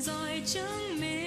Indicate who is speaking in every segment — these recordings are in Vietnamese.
Speaker 1: rồi chứng minh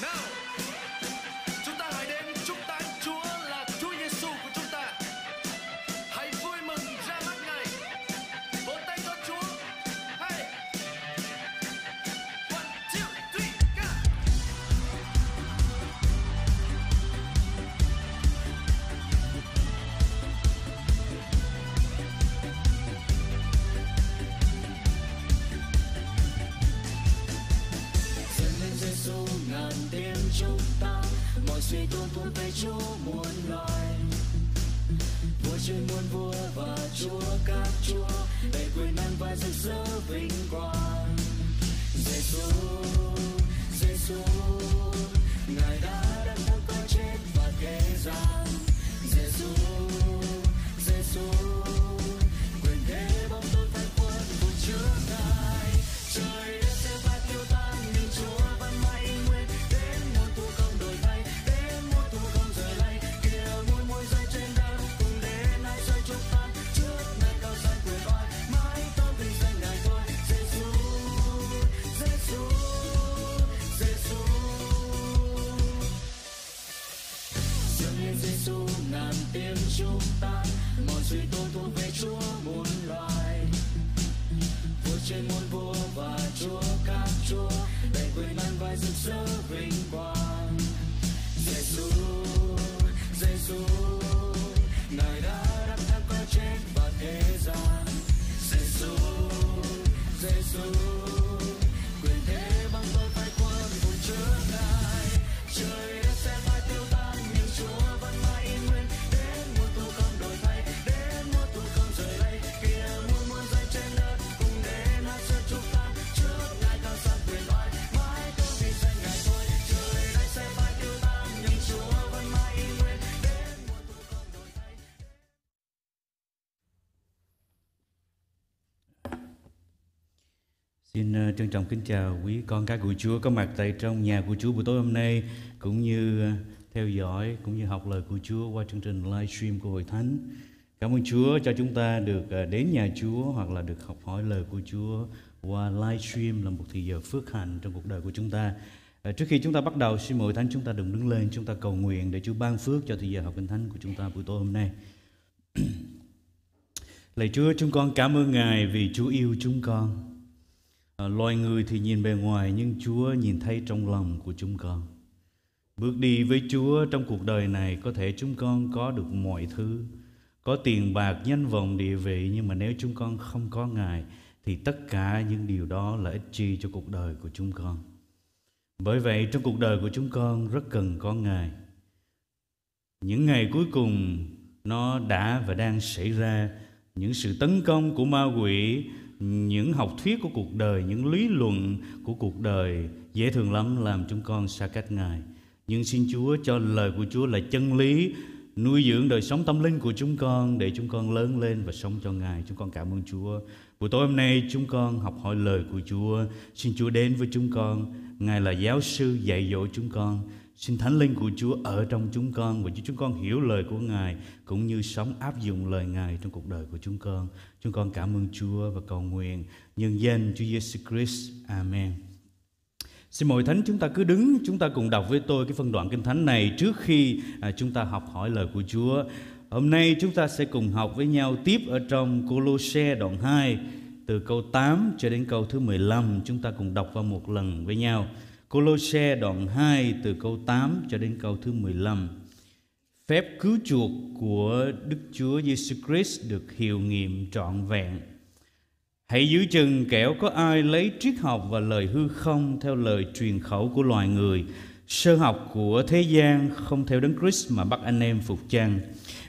Speaker 2: Nào,
Speaker 3: Trân trọng kính chào quý con cái của Chúa có mặt tại trong nhà của Chúa buổi tối hôm nay cũng như ờ, theo dõi cũng như học lời của Chúa qua chương trình livestream của Hội Thánh. Cảm ơn Chúa cho chúng ta được ờ, đến nhà Chúa hoặc là được học hỏi lời của Chúa qua livestream là một thời giờ phước hạnh trong cuộc đời của chúng ta. Ờ, trước khi chúng ta bắt đầu, xin mời Thánh chúng ta đừng đứng lên, chúng ta cầu nguyện để Chúa ban phước cho thời giờ học kinh thánh của chúng ta buổi tối hôm nay. Lạy Chúa, chúng con cảm ơn Ngài vì Chúa yêu chúng con. Loài người thì nhìn bề ngoài nhưng Chúa nhìn thấy trong lòng của chúng con. Bước đi với Chúa trong cuộc đời này có thể chúng con có được mọi thứ, có tiền bạc, danh vọng, địa vị nhưng mà nếu chúng con không có Ngài thì tất cả những điều đó là ích chi cho cuộc đời của chúng con. Bởi vậy trong cuộc đời của chúng con rất cần có Ngài. Những ngày cuối cùng nó đã và đang xảy ra những sự tấn công của ma quỷ những học thuyết của cuộc đời, những lý luận của cuộc đời dễ thường lắm, làm chúng con xa cách ngài. Nhưng xin chúa cho lời của chúa là chân lý, nuôi dưỡng đời sống tâm linh của chúng con để chúng con lớn lên và sống cho ngài. Chúng con cảm ơn chúa. Buổi tối hôm nay chúng con học hỏi lời của chúa. Xin chúa đến với chúng con. Ngài là giáo sư dạy dỗ chúng con. Xin Thánh Linh của Chúa ở trong chúng con và cho chúng con hiểu lời của Ngài cũng như sống áp dụng lời Ngài trong cuộc đời của chúng con. Chúng con cảm ơn Chúa và cầu nguyện nhân danh Chúa Giêsu Christ. Amen. Xin mời Thánh chúng ta cứ đứng, chúng ta cùng đọc với tôi cái phân đoạn Kinh Thánh này trước khi à, chúng ta học hỏi lời của Chúa. Hôm nay chúng ta sẽ cùng học với nhau tiếp ở trong Colosse đoạn 2 từ câu 8 cho đến câu thứ 15. Chúng ta cùng đọc vào một lần với nhau. Colosse đoạn 2 từ câu 8 cho đến câu thứ 15. Phép cứu chuộc của Đức Chúa Giêsu Christ được hiệu nghiệm trọn vẹn. Hãy giữ chừng kẻo có ai lấy triết học và lời hư không theo lời truyền khẩu của loài người, sơ học của thế gian không theo đấng Christ mà bắt anh em phục chăng.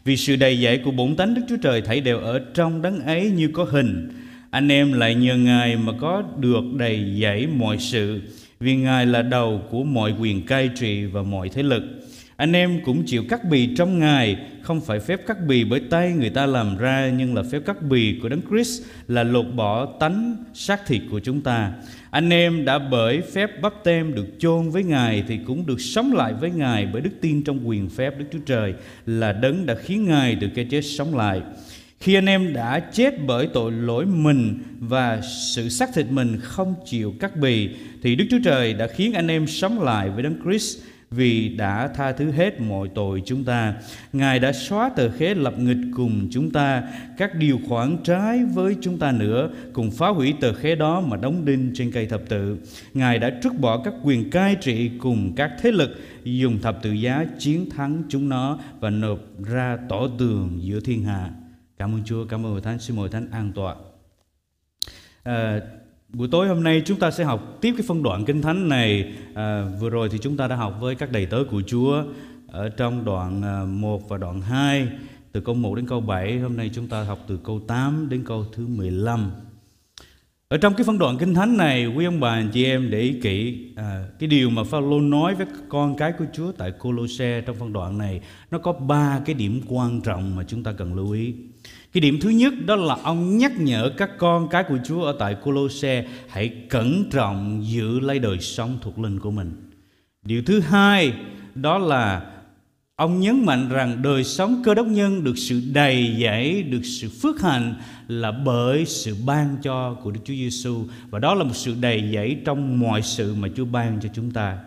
Speaker 3: Vì sự đầy dạy của bổn tánh Đức Chúa Trời thảy đều ở trong đấng ấy như có hình. Anh em lại nhờ Ngài mà có được đầy dạy mọi sự, vì Ngài là đầu của mọi quyền cai trị và mọi thế lực. Anh em cũng chịu cắt bì trong Ngài, không phải phép cắt bì bởi tay người ta làm ra, nhưng là phép cắt bì của Đấng Christ là lột bỏ tánh xác thịt của chúng ta. Anh em đã bởi phép bắp tem được chôn với Ngài thì cũng được sống lại với Ngài bởi đức tin trong quyền phép Đức Chúa Trời là đấng đã khiến Ngài từ cái chết sống lại. Khi anh em đã chết bởi tội lỗi mình và sự xác thịt mình không chịu cắt bì thì Đức Chúa Trời đã khiến anh em sống lại với Đấng Christ vì đã tha thứ hết mọi tội chúng ta. Ngài đã xóa tờ khế lập nghịch cùng chúng ta, các điều khoản trái với chúng ta nữa, cùng phá hủy tờ khế đó mà đóng đinh trên cây thập tự. Ngài đã trút bỏ các quyền cai trị cùng các thế lực, dùng thập tự giá chiến thắng chúng nó và nộp ra tỏ tường giữa thiên hạ. Cảm ơn Chúa, cảm ơn Hội Thánh, xin mời Thánh an tọa. À, buổi tối hôm nay chúng ta sẽ học tiếp cái phân đoạn kinh thánh này. À, vừa rồi thì chúng ta đã học với các đầy tớ của Chúa ở trong đoạn à, 1 và đoạn 2 từ câu 1 đến câu 7. Hôm nay chúng ta học từ câu 8 đến câu thứ 15. Ở trong cái phân đoạn kinh thánh này, quý ông bà anh chị em để ý kỹ à, cái điều mà Phaolô nói với con cái của Chúa tại Colosse trong phân đoạn này, nó có ba cái điểm quan trọng mà chúng ta cần lưu ý. Cái điểm thứ nhất đó là ông nhắc nhở các con cái của Chúa ở tại Colosse hãy cẩn trọng giữ lấy đời sống thuộc linh của mình. Điều thứ hai đó là ông nhấn mạnh rằng đời sống cơ đốc nhân được sự đầy dẫy, được sự phước hạnh là bởi sự ban cho của Đức Chúa Giêsu và đó là một sự đầy dẫy trong mọi sự mà Chúa ban cho chúng ta.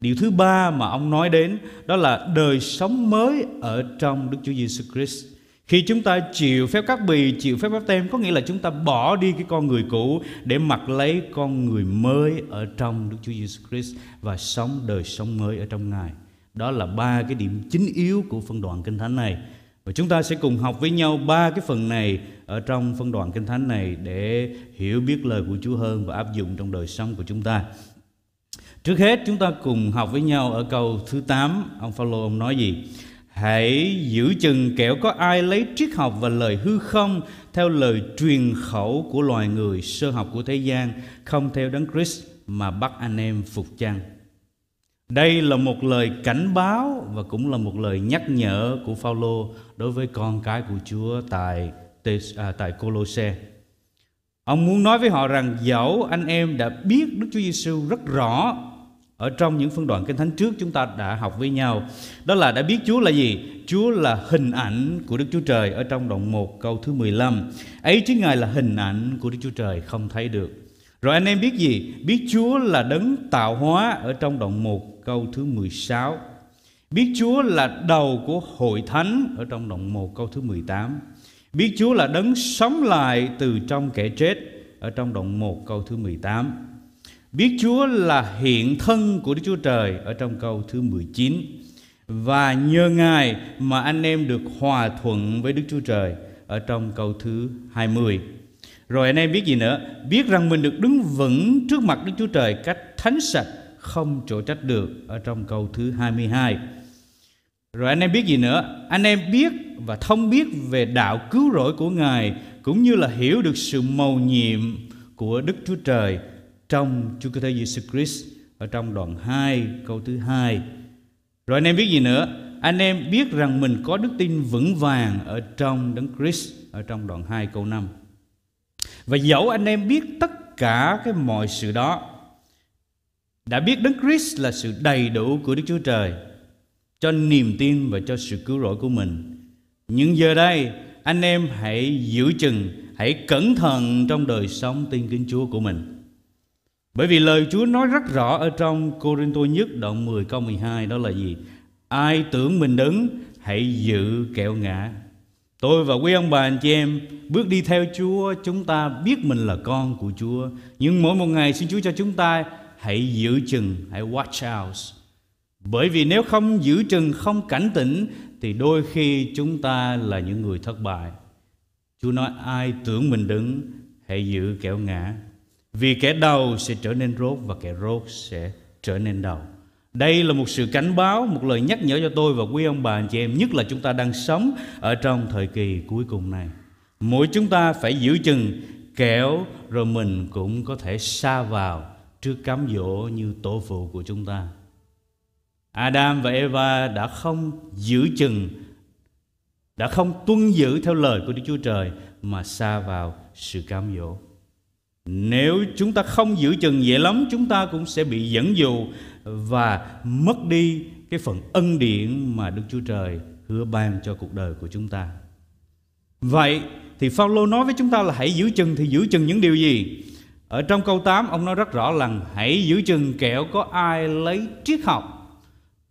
Speaker 3: Điều thứ ba mà ông nói đến đó là đời sống mới ở trong Đức Chúa Giêsu Christ. Khi chúng ta chịu phép cắt bì, chịu phép bắp tem có nghĩa là chúng ta bỏ đi cái con người cũ để mặc lấy con người mới ở trong Đức Chúa Giêsu Christ và sống đời sống mới ở trong Ngài. Đó là ba cái điểm chính yếu của phân đoạn kinh thánh này. Và chúng ta sẽ cùng học với nhau ba cái phần này ở trong phân đoạn kinh thánh này để hiểu biết lời của Chúa hơn và áp dụng trong đời sống của chúng ta. Trước hết chúng ta cùng học với nhau ở câu thứ 8, ông Phaolô ông nói gì? Hãy giữ chừng kẻo có ai lấy triết học và lời hư không theo lời truyền khẩu của loài người sơ học của thế gian, không theo đấng Christ mà bắt anh em phục chăng. Đây là một lời cảnh báo và cũng là một lời nhắc nhở của Phaolô đối với con cái của Chúa tại à, tại Colosse. Ông muốn nói với họ rằng dẫu anh em đã biết Đức Chúa Giêsu rất rõ ở trong những phân đoạn kinh thánh trước chúng ta đã học với nhau đó là đã biết Chúa là gì? Chúa là hình ảnh của Đức Chúa Trời ở trong đoạn 1 câu thứ 15. Ấy chứ Ngài là hình ảnh của Đức Chúa Trời không thấy được. Rồi anh em biết gì? Biết Chúa là đấng tạo hóa ở trong đoạn 1 câu thứ 16. Biết Chúa là đầu của hội thánh ở trong đoạn 1 câu thứ 18. Biết Chúa là đấng sống lại từ trong kẻ chết ở trong đoạn 1 câu thứ 18. Biết Chúa là hiện thân của Đức Chúa Trời ở trong câu thứ 19. Và nhờ Ngài mà anh em được hòa thuận với Đức Chúa Trời ở trong câu thứ 20. Rồi anh em biết gì nữa? Biết rằng mình được đứng vững trước mặt Đức Chúa Trời cách thánh sạch, không chỗ trách được ở trong câu thứ 22. Rồi anh em biết gì nữa? Anh em biết và thông biết về đạo cứu rỗi của Ngài cũng như là hiểu được sự mầu nhiệm của Đức Chúa Trời trong Chúa Cứu Thế Giêsu Christ ở trong đoạn 2 câu thứ hai. Rồi anh em biết gì nữa? Anh em biết rằng mình có đức tin vững vàng ở trong Đấng Christ ở trong đoạn 2 câu 5. Và dẫu anh em biết tất cả cái mọi sự đó đã biết Đấng Christ là sự đầy đủ của Đức Chúa Trời cho niềm tin và cho sự cứu rỗi của mình. Nhưng giờ đây anh em hãy giữ chừng, hãy cẩn thận trong đời sống tin kính Chúa của mình. Bởi vì lời Chúa nói rất rõ ở trong Cô Rinh Tô nhất đoạn 10 câu 12 đó là gì? Ai tưởng mình đứng hãy giữ kẹo ngã. Tôi và quý ông bà anh chị em bước đi theo Chúa chúng ta biết mình là con của Chúa. Nhưng mỗi một ngày xin Chúa cho chúng ta hãy giữ chừng, hãy watch out. Bởi vì nếu không giữ chừng, không cảnh tỉnh thì đôi khi chúng ta là những người thất bại. Chúa nói ai tưởng mình đứng hãy giữ kẹo ngã. Vì kẻ đầu sẽ trở nên rốt và kẻ rốt sẽ trở nên đầu. Đây là một sự cảnh báo, một lời nhắc nhở cho tôi và quý ông bà anh chị em, nhất là chúng ta đang sống ở trong thời kỳ cuối cùng này. Mỗi chúng ta phải giữ chừng kẻo rồi mình cũng có thể xa vào trước cám dỗ như tổ phụ của chúng ta. Adam và Eva đã không giữ chừng, đã không tuân giữ theo lời của Đức Chúa Trời mà xa vào sự cám dỗ. Nếu chúng ta không giữ chừng dễ lắm, Chúng ta cũng sẽ bị dẫn dụ Và mất đi cái phần ân điển Mà Đức Chúa Trời hứa ban cho cuộc đời của chúng ta Vậy thì Phaolô nói với chúng ta là hãy giữ chừng thì giữ chừng những điều gì? Ở trong câu 8 ông nói rất rõ là hãy giữ chừng kẻo có ai lấy triết học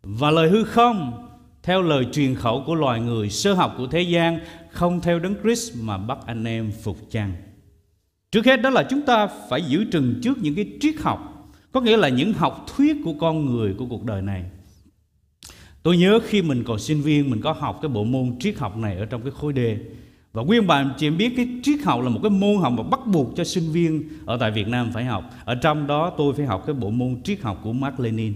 Speaker 3: và lời hư không theo lời truyền khẩu của loài người sơ học của thế gian, không theo đấng Christ mà bắt anh em phục chăng. Trước hết đó là chúng ta phải giữ chừng trước những cái triết học, có nghĩa là những học thuyết của con người của cuộc đời này. Tôi nhớ khi mình còn sinh viên mình có học cái bộ môn triết học này ở trong cái khối D và nguyên bạn chị em biết cái triết học là một cái môn học mà bắt buộc cho sinh viên ở tại Việt Nam phải học. Ở trong đó tôi phải học cái bộ môn triết học của Mark Lenin.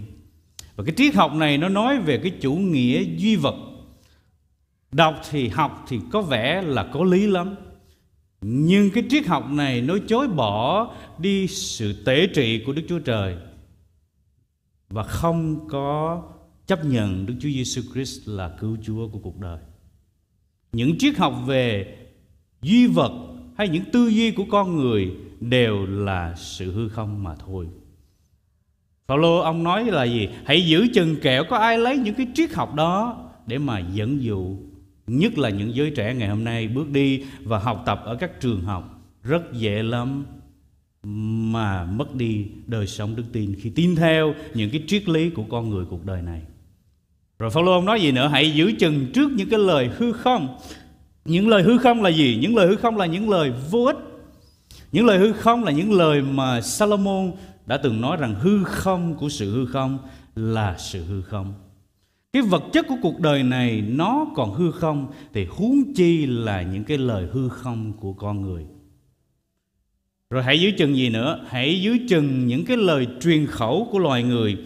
Speaker 3: Và cái triết học này nó nói về cái chủ nghĩa duy vật. Đọc thì học thì có vẻ là có lý lắm. Nhưng cái triết học này nó chối bỏ đi sự tế trị của Đức Chúa Trời và không có chấp nhận Đức Chúa Giêsu Christ là cứu Chúa của cuộc đời. Những triết học về duy vật hay những tư duy của con người đều là sự hư không mà thôi. Phaolô, ông nói là gì? Hãy giữ chừng kẻo có ai lấy những cái triết học đó để mà dẫn dụ nhất là những giới trẻ ngày hôm nay bước đi và học tập ở các trường học rất dễ lắm mà mất đi đời sống đức tin khi tin theo những cái triết lý của con người cuộc đời này. Rồi Phaolô ông nói gì nữa? Hãy giữ chừng trước những cái lời hư không. Những lời hư không là gì? Những lời hư không là những lời vô ích. Những lời hư không là những lời mà Salomon đã từng nói rằng hư không của sự hư không là sự hư không. Cái vật chất của cuộc đời này nó còn hư không thì huống chi là những cái lời hư không của con người. Rồi hãy giữ chừng gì nữa? Hãy giữ chừng những cái lời truyền khẩu của loài người.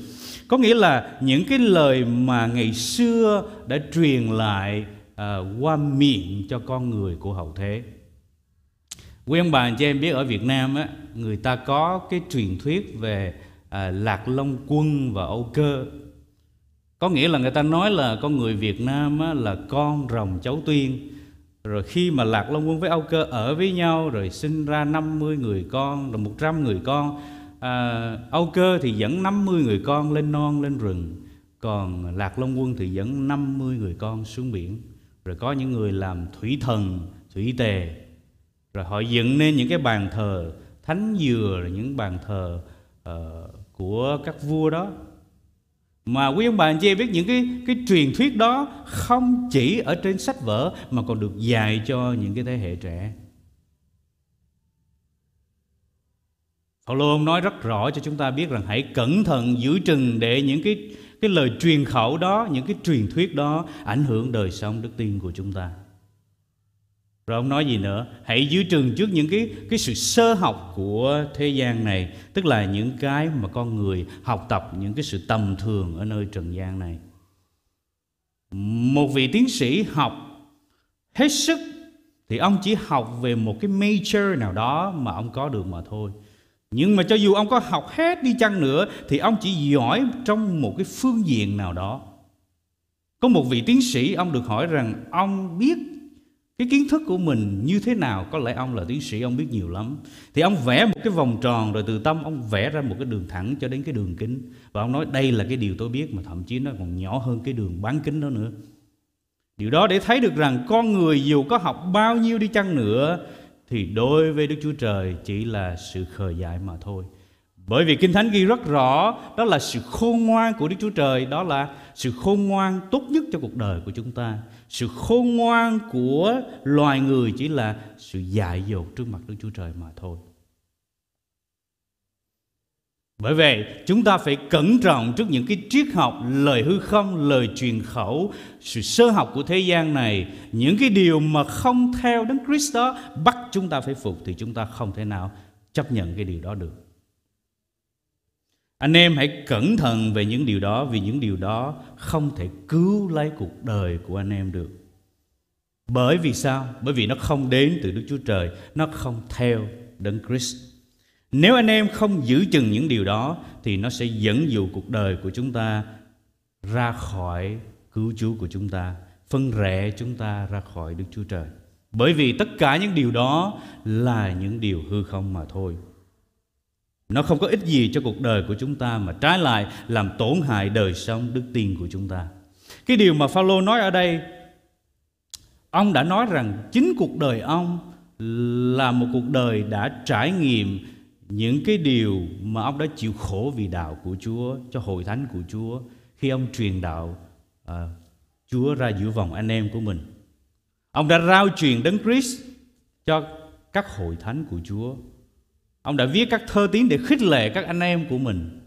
Speaker 3: Có nghĩa là những cái lời mà ngày xưa đã truyền lại à, qua miệng cho con người của hậu thế. Quý ông bà anh chị em biết ở Việt Nam á, người ta có cái truyền thuyết về à, Lạc Long Quân và Âu Cơ. Có nghĩa là người ta nói là con người Việt Nam á, là con rồng cháu tiên, Rồi khi mà Lạc Long Quân với Âu Cơ ở với nhau rồi sinh ra 50 người con rồi 100 người con. À, Âu Cơ thì dẫn 50 người con lên non lên rừng. Còn Lạc Long Quân thì dẫn 50 người con xuống biển. Rồi có những người làm thủy thần, thủy tề rồi họ dựng nên những cái bàn thờ thánh dừa là những bàn thờ uh, của các vua đó mà quý ông bà anh chị biết những cái cái truyền thuyết đó không chỉ ở trên sách vở mà còn được dạy cho những cái thế hệ trẻ. Phaolô ông nói rất rõ cho chúng ta biết rằng hãy cẩn thận giữ chừng để những cái cái lời truyền khẩu đó, những cái truyền thuyết đó ảnh hưởng đời sống đức tin của chúng ta. Rồi ông nói gì nữa? Hãy giữ trường trước những cái cái sự sơ học của thế gian này, tức là những cái mà con người học tập những cái sự tầm thường ở nơi trần gian này. Một vị tiến sĩ học hết sức thì ông chỉ học về một cái major nào đó mà ông có được mà thôi. Nhưng mà cho dù ông có học hết đi chăng nữa thì ông chỉ giỏi trong một cái phương diện nào đó. Có một vị tiến sĩ ông được hỏi rằng ông biết cái kiến thức của mình như thế nào? Có lẽ ông là tiến sĩ, ông biết nhiều lắm. Thì ông vẽ một cái vòng tròn rồi từ tâm ông vẽ ra một cái đường thẳng cho đến cái đường kính. Và ông nói đây là cái điều tôi biết mà thậm chí nó còn nhỏ hơn cái đường bán kính đó nữa. Điều đó để thấy được rằng con người dù có học bao nhiêu đi chăng nữa, thì đối với đức chúa trời chỉ là sự khờ dại mà thôi. Bởi vì Kinh Thánh ghi rất rõ, Đó là sự khôn ngoan của Đức Chúa Trời, Đó là sự khôn ngoan tốt nhất cho cuộc đời của chúng ta. Sự khôn ngoan của loài người Chỉ là sự dại dột trước mặt Đức Chúa Trời mà thôi bởi vậy chúng ta phải cẩn trọng trước những cái triết học, lời hư không, lời truyền khẩu, sự sơ học của thế gian này, những cái điều mà không theo Đấng Christ đó bắt chúng ta phải phục thì chúng ta không thể nào chấp nhận cái điều đó được. Anh em hãy cẩn thận về những điều đó vì những điều đó không thể cứu lấy cuộc đời của anh em được. Bởi vì sao? Bởi vì nó không đến từ Đức Chúa Trời, nó không theo Đấng Christ. Nếu anh em không giữ chừng những điều đó thì nó sẽ dẫn dụ cuộc đời của chúng ta ra khỏi cứu Chúa của chúng ta, phân rẽ chúng ta ra khỏi Đức Chúa Trời. Bởi vì tất cả những điều đó là những điều hư không mà thôi. Nó không có ích gì cho cuộc đời của chúng ta mà trái lại làm tổn hại đời sống đức tin của chúng ta. Cái điều mà Phaolô nói ở đây ông đã nói rằng chính cuộc đời ông là một cuộc đời đã trải nghiệm những cái điều mà ông đã chịu khổ vì đạo của Chúa cho hội thánh của Chúa khi ông truyền đạo à, Chúa ra giữa vòng anh em của mình. Ông đã rao truyền đấng Christ cho các hội thánh của Chúa. Ông đã viết các thơ tiếng để khích lệ các anh em của mình.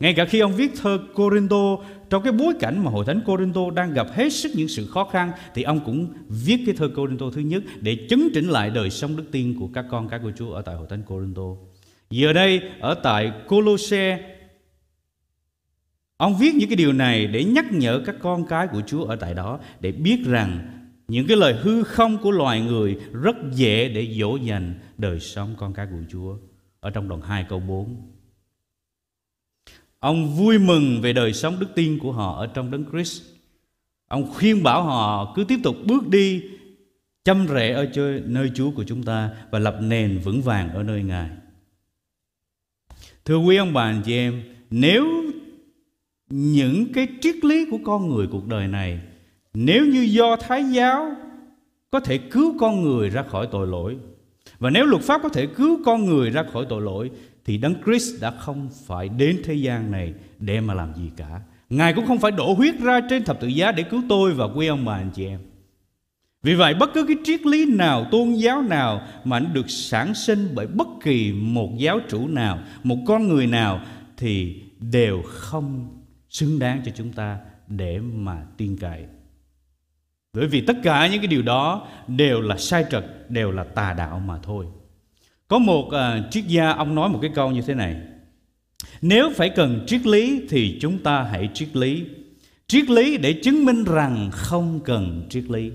Speaker 3: Ngay cả khi ông viết thơ Corinto, trong cái bối cảnh mà hội thánh Corinto đang gặp hết sức những sự khó khăn, thì ông cũng viết cái thơ Corinto thứ nhất để chấn chỉnh lại đời sống đức tin của các con cái của Chúa ở tại hội thánh Corinto. Giờ đây, ở tại Colosse, Ông viết những cái điều này để nhắc nhở các con cái của Chúa ở tại đó để biết rằng những cái lời hư không của loài người rất dễ để dỗ dành đời sống con cái của Chúa. Ở trong đoạn 2 câu 4. Ông vui mừng về đời sống đức tin của họ ở trong đấng Christ. Ông khuyên bảo họ cứ tiếp tục bước đi chăm rễ ở nơi Chúa của chúng ta và lập nền vững vàng ở nơi Ngài. Thưa quý ông bà anh chị em, nếu những cái triết lý của con người cuộc đời này nếu như do thái giáo có thể cứu con người ra khỏi tội lỗi, và nếu luật pháp có thể cứu con người ra khỏi tội lỗi, thì đấng Christ đã không phải đến thế gian này để mà làm gì cả. Ngài cũng không phải đổ huyết ra trên thập tự giá để cứu tôi và quý ông bà anh chị em. Vì vậy, bất cứ cái triết lý nào, tôn giáo nào mà nó được sản sinh bởi bất kỳ một giáo chủ nào, một con người nào, thì đều không xứng đáng cho chúng ta để mà tin cậy bởi vì tất cả những cái điều đó đều là sai trật đều là tà đạo mà thôi có một uh, triết gia ông nói một cái câu như thế này nếu phải cần triết lý thì chúng ta hãy triết lý triết lý để chứng minh rằng không cần triết lý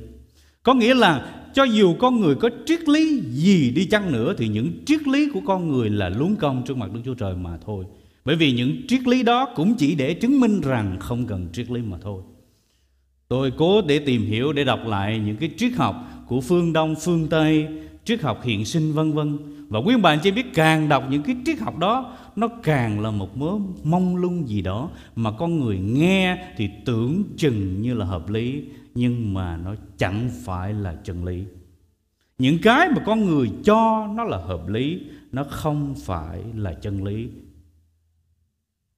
Speaker 3: có nghĩa là cho dù con người có triết lý gì đi chăng nữa thì những triết lý của con người là luống công trước mặt Đức Chúa Trời mà thôi. Bởi vì những triết lý đó cũng chỉ để chứng minh rằng không cần triết lý mà thôi. Tôi cố để tìm hiểu để đọc lại những cái triết học của phương Đông, phương Tây, triết học hiện sinh vân vân. Và quý bạn chỉ biết càng đọc những cái triết học đó nó càng là một mớ mông lung gì đó mà con người nghe thì tưởng chừng như là hợp lý nhưng mà nó chẳng phải là chân lý. Những cái mà con người cho nó là hợp lý nó không phải là chân lý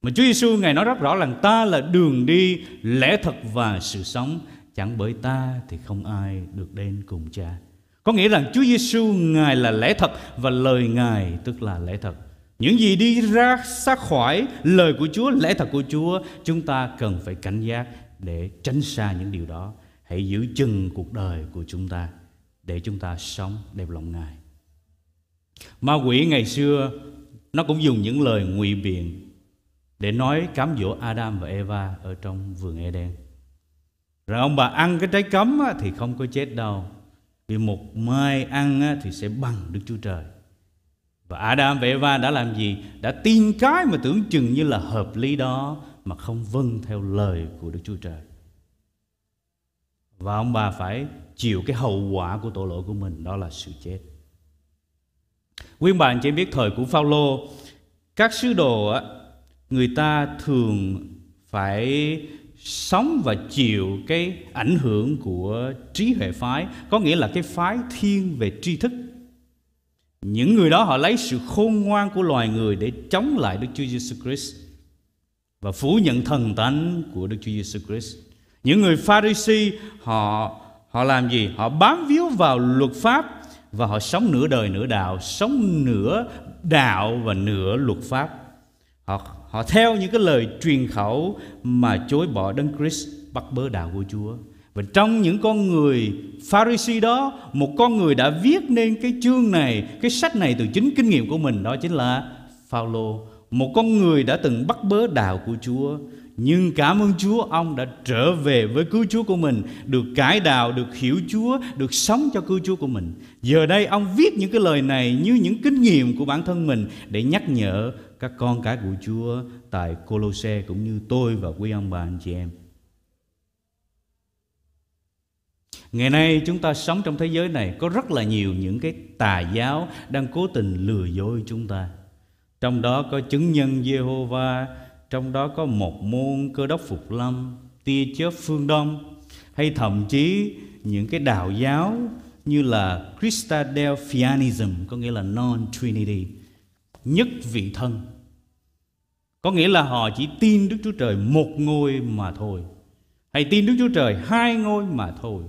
Speaker 3: mà Chúa Giêsu ngài nói rất rõ là ta là đường đi, lẽ thật và sự sống, chẳng bởi ta thì không ai được đến cùng Cha. Có nghĩa rằng Chúa Giêsu ngài là lẽ thật và lời ngài tức là lẽ thật. Những gì đi ra xác khỏi lời của Chúa, lẽ thật của Chúa, chúng ta cần phải cảnh giác để tránh xa những điều đó. Hãy giữ chừng cuộc đời của chúng ta để chúng ta sống đẹp lòng Ngài. Ma quỷ ngày xưa nó cũng dùng những lời ngụy biện để nói cám dỗ Adam và Eva ở trong vườn Eden. Rồi ông bà ăn cái trái cấm thì không có chết đâu. Vì một mai ăn thì sẽ bằng Đức Chúa Trời. Và Adam và Eva đã làm gì? Đã tin cái mà tưởng chừng như là hợp lý đó, mà không vâng theo lời của Đức Chúa Trời. Và ông bà phải chịu cái hậu quả của tội lỗi của mình, đó là sự chết. Quý bạn chỉ biết thời của Phaolô, các sứ đồ người ta thường phải sống và chịu cái ảnh hưởng của trí huệ phái có nghĩa là cái phái thiên về tri thức những người đó họ lấy sự khôn ngoan của loài người để chống lại Đức Chúa Giêsu Christ và phủ nhận thần tánh của Đức Chúa Giêsu Christ. Những người Pharisee họ họ làm gì? Họ bám víu vào luật pháp và họ sống nửa đời nửa đạo, sống nửa đạo và nửa luật pháp. Họ Họ theo những cái lời truyền khẩu mà chối bỏ Đấng Christ bắt bớ đạo của Chúa. Và trong những con người Pharisee đó, một con người đã viết nên cái chương này, cái sách này từ chính kinh nghiệm của mình đó chính là Phaolô, một con người đã từng bắt bớ đạo của Chúa. Nhưng cảm ơn Chúa ông đã trở về với cứu Chúa của mình Được cải đạo, được hiểu Chúa, được sống cho cứu Chúa của mình Giờ đây ông viết những cái lời này như những kinh nghiệm của bản thân mình Để nhắc nhở các con cái của Chúa tại Colosse cũng như tôi và quý ông bà anh chị em. Ngày nay chúng ta sống trong thế giới này có rất là nhiều những cái tà giáo đang cố tình lừa dối chúng ta. Trong đó có chứng nhân Jehovah, trong đó có một môn cơ đốc phục lâm, tia chớp phương đông hay thậm chí những cái đạo giáo như là Christadelphianism có nghĩa là non-trinity nhất vị thân. Có nghĩa là họ chỉ tin Đức Chúa Trời một ngôi mà thôi, hay tin Đức Chúa Trời hai ngôi mà thôi.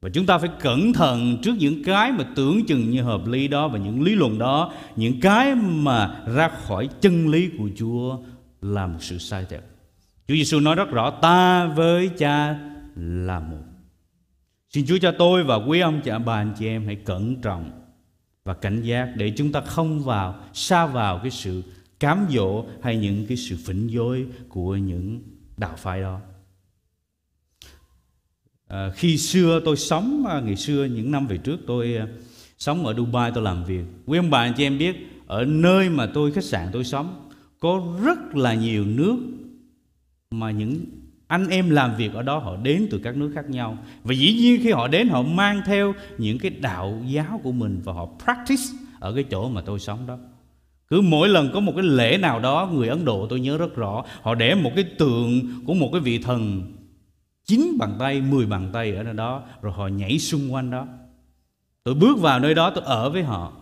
Speaker 3: Và chúng ta phải cẩn thận trước những cái mà tưởng chừng như hợp lý đó và những lý luận đó, những cái mà ra khỏi chân lý của Chúa là một sự sai lệch Chúa Giêsu nói rất rõ, ta với cha là một. Xin Chúa cho tôi và quý ông chị bà, anh chị em hãy cẩn trọng và cảnh giác để chúng ta không vào xa vào cái sự cám dỗ hay những cái sự phỉnh dối của những đạo phái đó. À, khi xưa tôi sống à, ngày xưa những năm về trước tôi à, sống ở Dubai tôi làm việc. Quý ông bà anh chị em biết ở nơi mà tôi khách sạn tôi sống có rất là nhiều nước mà những anh em làm việc ở đó, họ đến từ các nước khác nhau. Và dĩ nhiên khi họ đến, họ mang theo những cái đạo giáo của mình và họ practice ở cái chỗ mà tôi sống đó. Cứ mỗi lần có một cái lễ nào đó, người ấn độ tôi nhớ rất rõ, họ để một cái tượng của một cái vị thần chín bàn tay, mười bàn tay ở nơi đó, rồi họ nhảy xung quanh đó. Tôi bước vào nơi đó, tôi ở với họ.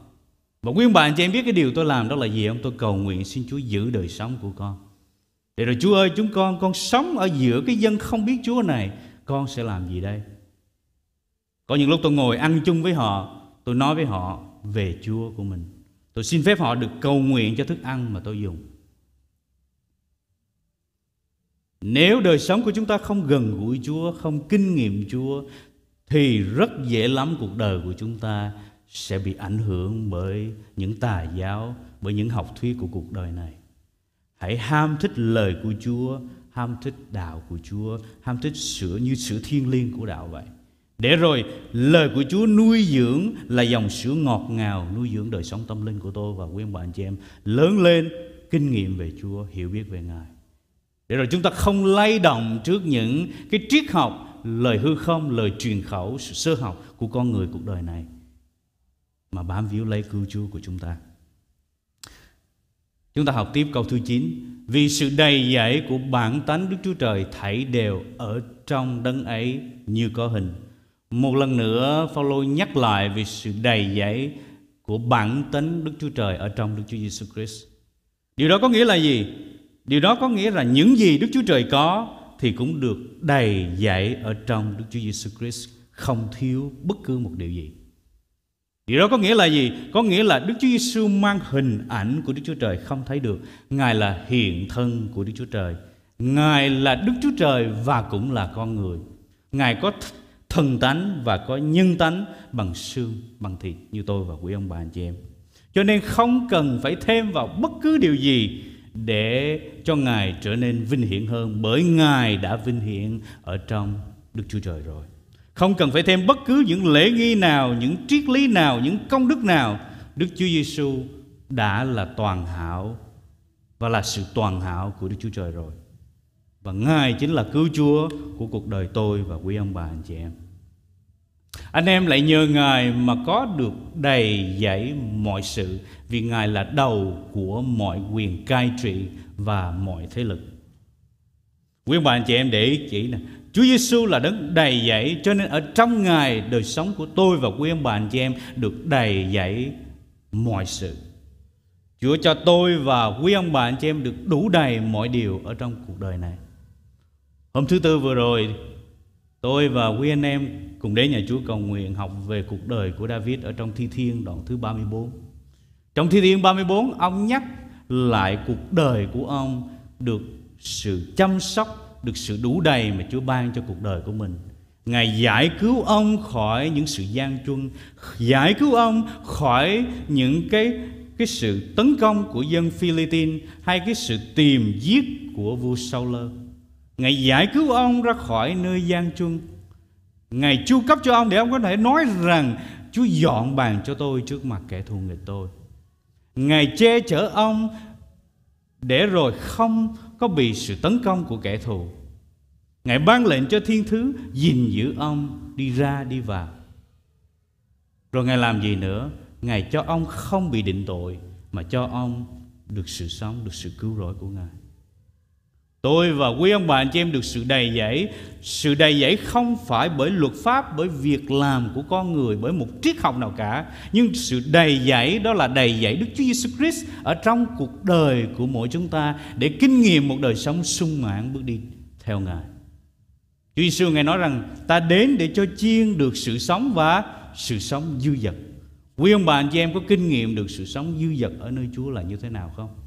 Speaker 3: Và nguyên bạn cho em biết cái điều tôi làm đó là gì không? Tôi cầu nguyện xin chúa giữ đời sống của con để rồi Chúa ơi, chúng con Con sống ở giữa cái dân không biết Chúa này, Con sẽ làm gì đây? Có những lúc tôi ngồi ăn chung với họ, Tôi nói với họ về Chúa của mình. Tôi xin phép họ được cầu nguyện cho thức ăn mà tôi dùng. Nếu đời sống của chúng ta không gần gũi Chúa, Không kinh nghiệm Chúa, Thì rất dễ lắm cuộc đời của chúng ta Sẽ bị ảnh hưởng bởi những tà giáo, Bởi những học thuyết của cuộc đời này. Hãy ham thích lời của Chúa, ham thích đạo của Chúa, ham thích sữa như sữa thiên liêng của đạo vậy. Để rồi lời của Chúa nuôi dưỡng là dòng sữa ngọt ngào nuôi dưỡng đời sống tâm linh của tôi và quý ông bà anh chị em lớn lên kinh nghiệm về Chúa, hiểu biết về Ngài. Để rồi chúng ta không lay động trước những cái triết học, lời hư không, lời truyền khẩu, sự sơ học của con người cuộc đời này mà bám víu lấy cứu Chúa của chúng ta. Chúng ta học tiếp câu thứ 9 Vì sự đầy dẫy của bản tánh Đức Chúa Trời thảy đều ở trong đấng ấy như có hình Một lần nữa Phaolô nhắc lại về sự đầy dẫy của bản tánh Đức Chúa Trời ở trong Đức Chúa Giêsu Christ. Điều đó có nghĩa là gì? Điều đó có nghĩa là những gì Đức Chúa Trời có thì cũng được đầy dẫy ở trong Đức Chúa Giêsu Christ, không thiếu bất cứ một điều gì. Điều đó có nghĩa là gì? Có nghĩa là Đức Chúa Giêsu mang hình ảnh của Đức Chúa Trời không thấy được. Ngài là hiện thân của Đức Chúa Trời. Ngài là Đức Chúa Trời và cũng là con người. Ngài có thần tánh và có nhân tánh bằng xương, bằng thịt như tôi và quý ông bà anh chị em. Cho nên không cần phải thêm vào bất cứ điều gì để cho Ngài trở nên vinh hiển hơn bởi Ngài đã vinh hiển ở trong Đức Chúa Trời rồi. Không cần phải thêm bất cứ những lễ nghi nào, những triết lý nào, những công đức nào. Đức Chúa Giêsu đã là toàn hảo và là sự toàn hảo của Đức Chúa Trời rồi. Và Ngài chính là cứu Chúa của cuộc đời tôi và quý ông bà anh chị em. Anh em lại nhờ Ngài mà có được đầy dẫy mọi sự vì Ngài là đầu của mọi quyền cai trị và mọi thế lực. Quý ông bà anh chị em để ý chỉ nè Chúa Giêsu là đấng đầy dẫy, cho nên ở trong Ngài, đời sống của tôi và quý ông bà anh chị em được đầy dẫy mọi sự. Chúa cho tôi và quý ông bà anh chị em được đủ đầy mọi điều ở trong cuộc đời này. Hôm thứ tư vừa rồi, tôi và quý anh em cùng đến nhà Chúa cầu nguyện học về cuộc đời của David ở trong Thi Thiên, đoạn thứ 34. Trong Thi Thiên 34 ông nhắc lại cuộc đời của ông được sự chăm sóc được sự đủ đầy mà Chúa ban cho cuộc đời của mình. Ngài giải cứu ông khỏi những sự gian truân, giải cứu ông khỏi những cái cái sự tấn công của dân Philippines hay cái sự tìm giết của vua Saul. Ngài giải cứu ông ra khỏi nơi gian truân. Ngài chu cấp cho ông để ông có thể nói rằng Chúa dọn bàn cho tôi trước mặt kẻ thù nghịch tôi. Ngài che chở ông để rồi không có bị sự tấn công của kẻ thù. Ngài ban lệnh cho thiên thứ gìn giữ ông đi ra đi vào. Rồi Ngài làm gì nữa? Ngài cho ông không bị định tội mà cho ông được sự sống, được sự cứu rỗi của Ngài. Tôi và quý ông bà anh chị em được sự đầy dẫy. Sự đầy dẫy không phải bởi luật pháp, Bởi việc làm của con người, Bởi một triết học nào cả. Nhưng sự đầy dẫy đó là đầy dẫy Đức Chúa Giêsu Christ Ở trong cuộc đời của mỗi chúng ta Để kinh nghiệm một đời sống sung mãn bước đi theo Ngài. Chúa Giêsu Ngài nói rằng, Ta đến để cho chiên được sự sống và sự sống dư dật. Quý ông bà anh chị em có kinh nghiệm được sự sống dư dật ở nơi Chúa là như thế nào không?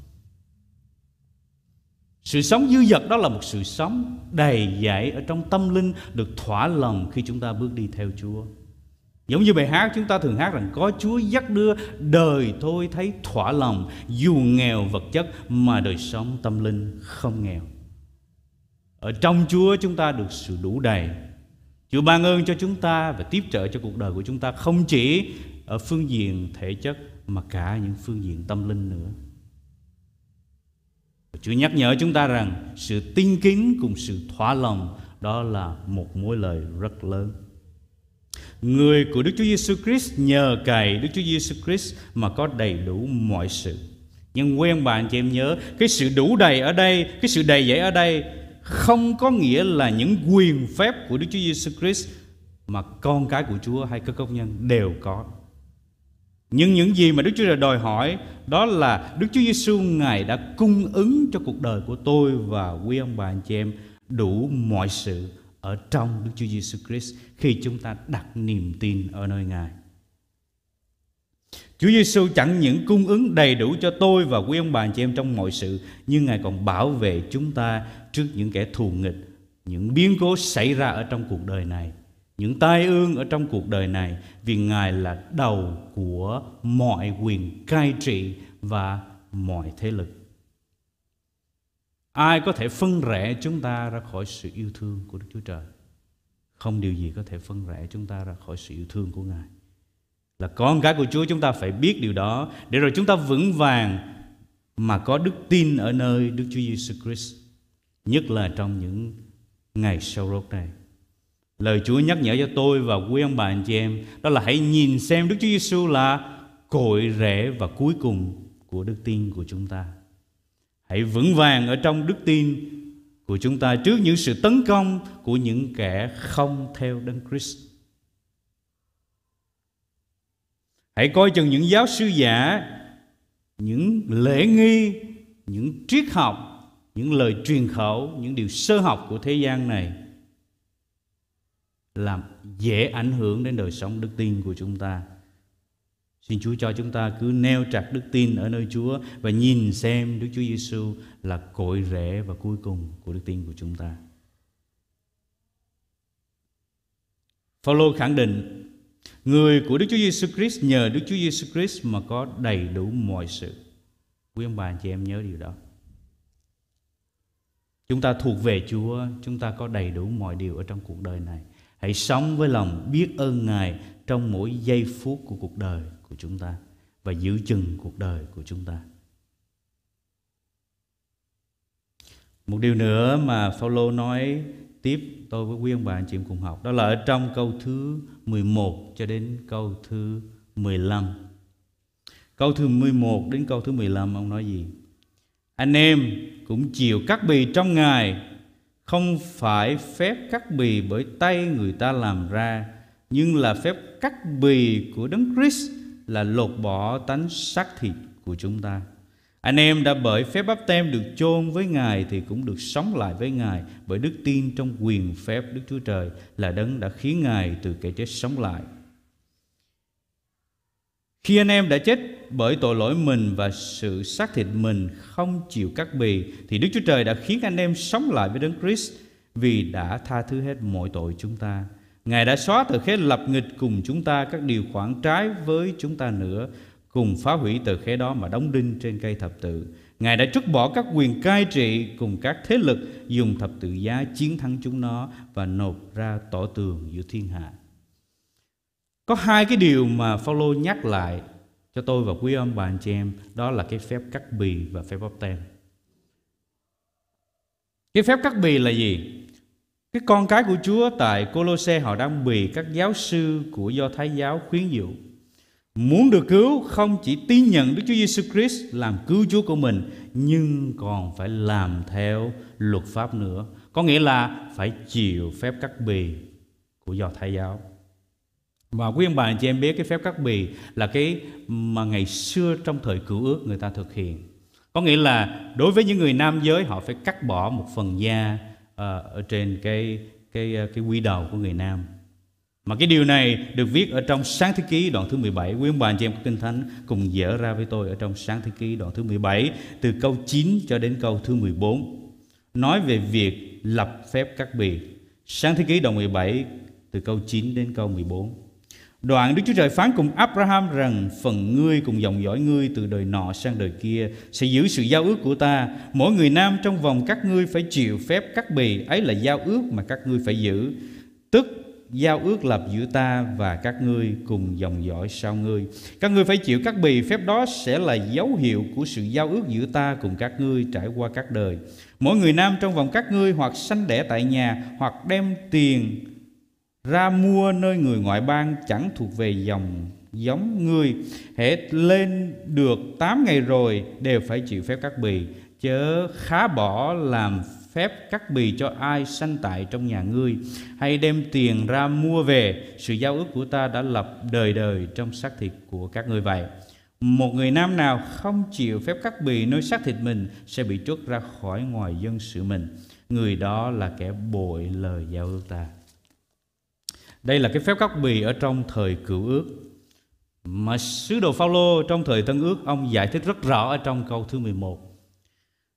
Speaker 3: Sự sống dư dật đó là một sự sống đầy dạy ở trong tâm linh, được thỏa lòng khi chúng ta bước đi theo Chúa. Giống như bài hát chúng ta thường hát rằng, có Chúa dắt đưa, đời tôi thấy thỏa lòng, dù nghèo vật chất mà đời sống tâm linh không nghèo. Ở trong Chúa chúng ta được sự đủ đầy. Chúa ban ơn cho chúng ta và tiếp trợ cho cuộc đời của chúng ta không chỉ ở phương diện thể chất mà cả những phương diện tâm linh nữa. Chúa nhắc nhở chúng ta rằng sự tin kính cùng sự thỏa lòng đó là một mối lời rất lớn. Người của Đức Chúa Giêsu Christ nhờ cậy Đức Chúa Giêsu Christ mà có đầy đủ mọi sự. Nhưng quen bạn chị em nhớ cái sự đủ đầy ở đây, cái sự đầy dẫy ở đây không có nghĩa là những quyền phép của Đức Chúa Giêsu Christ mà con cái của Chúa hay các công nhân đều có. Nhưng những gì mà Đức Chúa Trời đòi hỏi đó là Đức Chúa Giêsu Ngài đã cung ứng cho cuộc đời của tôi và quý ông bà anh chị em đủ mọi sự ở trong Đức Chúa Giêsu Christ khi chúng ta đặt niềm tin ở nơi Ngài. Chúa Giêsu chẳng những cung ứng đầy đủ cho tôi và quý ông bà anh chị em trong mọi sự, nhưng Ngài còn bảo vệ chúng ta trước những kẻ thù nghịch, những biến cố xảy ra ở trong cuộc đời này những tai ương ở trong cuộc đời này vì Ngài là đầu của mọi quyền cai trị và mọi thế lực. Ai có thể phân rẽ chúng ta ra khỏi sự yêu thương của Đức Chúa Trời? Không điều gì có thể phân rẽ chúng ta ra khỏi sự yêu thương của Ngài. Là con cái của Chúa chúng ta phải biết điều đó để rồi chúng ta vững vàng mà có đức tin ở nơi Đức Chúa Giêsu Christ, nhất là trong những ngày sau rốt này. Lời Chúa nhắc nhở cho tôi và quý ông bà anh chị em Đó là hãy nhìn xem Đức Chúa Giêsu là cội rễ và cuối cùng của đức tin của chúng ta Hãy vững vàng ở trong đức tin của chúng ta trước những sự tấn công của những kẻ không theo Đấng Christ. Hãy coi chừng những giáo sư giả, những lễ nghi, những triết học, những lời truyền khẩu, những điều sơ học của thế gian này làm dễ ảnh hưởng đến đời sống đức tin của chúng ta. Xin Chúa cho chúng ta cứ neo chặt đức tin ở nơi Chúa và nhìn xem Đức Chúa Giêsu là cội rễ và cuối cùng của đức tin của chúng ta. Phaolô khẳng định người của Đức Chúa Giêsu Christ nhờ Đức Chúa Giêsu Christ mà có đầy đủ mọi sự. Quý ông bà anh chị em nhớ điều đó. Chúng ta thuộc về Chúa, chúng ta có đầy đủ mọi điều ở trong cuộc đời này. Hãy sống với lòng biết ơn Ngài trong mỗi giây phút của cuộc đời của chúng ta và giữ chừng cuộc đời của chúng ta. Một điều nữa mà Phaolô nói tiếp tôi với quý ông bà anh chị em cùng học, đó là ở trong câu thứ 11 cho đến câu thứ 15. Câu thứ 11 đến câu thứ 15 ông nói gì? Anh em cũng chịu cắt bì trong Ngài không phải phép cắt bì bởi tay người ta làm ra, nhưng là phép cắt bì của đấng Christ là lột bỏ tánh xác thịt của chúng ta anh em đã bởi phép bắp tem được chôn với Ngài thì cũng được sống lại với Ngài, bởi đức tin trong quyền phép Đức Chúa Trời là đấng đã khiến Ngài từ kẻ chết sống lại. Khi anh em đã chết bởi tội lỗi mình và sự xác thịt mình không chịu cắt bì thì Đức Chúa Trời đã khiến anh em sống lại với Đấng Christ vì đã tha thứ hết mọi tội chúng ta. Ngài đã xóa tờ khế lập nghịch cùng chúng ta các điều khoản trái với chúng ta nữa, cùng phá hủy tờ khế đó mà đóng đinh trên cây thập tự. Ngài đã trút bỏ các quyền cai trị cùng các thế lực dùng thập tự giá chiến thắng chúng nó và nộp ra tỏ tường giữa thiên hạ. Có hai cái điều mà Phaolô nhắc lại cho tôi và quý ông bà anh chị em, đó là cái phép cắt bì và phép bóp tem. Cái phép cắt bì là gì? Cái con cái của Chúa tại Colosse, họ đang bì các giáo sư của Do Thái giáo khuyến dụ. muốn được cứu không chỉ tin nhận Đức Chúa Giêsu Christ làm cứu Chúa của mình, nhưng còn phải làm theo luật pháp nữa. Có nghĩa là phải chịu phép cắt bì của Do Thái giáo. Và quý ông bà anh chị em biết cái phép cắt bì là cái mà ngày xưa trong thời cựu ước người ta thực hiện. Có nghĩa là đối với những người nam giới họ phải cắt bỏ một phần da uh, ở trên cái cái ờ, cái quy đầu của người nam. Mà cái điều này được viết ở trong sáng thế ký đoạn thứ 17 Quý ông bà anh chị em có kinh thánh cùng dở ra với tôi ở trong sáng thế ký đoạn thứ 17 Từ câu 9 cho đến câu thứ 14 Nói về việc lập phép cắt bì Sáng thế ký đoạn 17 từ câu 9 đến câu 14 Đoạn Đức Chúa Trời phán cùng Abraham rằng phần ngươi cùng dòng dõi ngươi từ đời nọ sang đời kia sẽ giữ sự giao ước của ta. Mỗi người nam trong vòng các ngươi phải chịu phép cắt bì, ấy là giao ước mà các ngươi phải giữ. Tức giao ước lập giữa ta và các ngươi cùng dòng dõi sau ngươi. Các ngươi phải chịu các bì phép đó sẽ là dấu hiệu của sự giao ước giữa ta cùng các ngươi trải qua các đời. Mỗi người nam trong vòng các ngươi hoặc sanh đẻ tại nhà hoặc đem tiền ra mua nơi người ngoại bang chẳng thuộc về dòng, giống ngươi. Hễ lên được 8 ngày rồi, đều phải chịu phép cắt bì. Chớ khá bỏ làm phép cắt bì cho ai sanh tại trong nhà ngươi. Hay đem tiền ra mua về. Sự giao ước của ta đã lập đời đời trong xác thịt của các ngươi vậy. Một người nam nào không chịu phép cắt bì nơi xác thịt mình sẽ bị trút ra khỏi ngoài dân sự mình. Người đó là kẻ bội lời giao ước ta đây là cái phép cắt bì ở trong thời cựu ước mà sứ đồ Phaolô trong thời Tân ước, ông giải thích rất rõ ở trong câu thứ 11.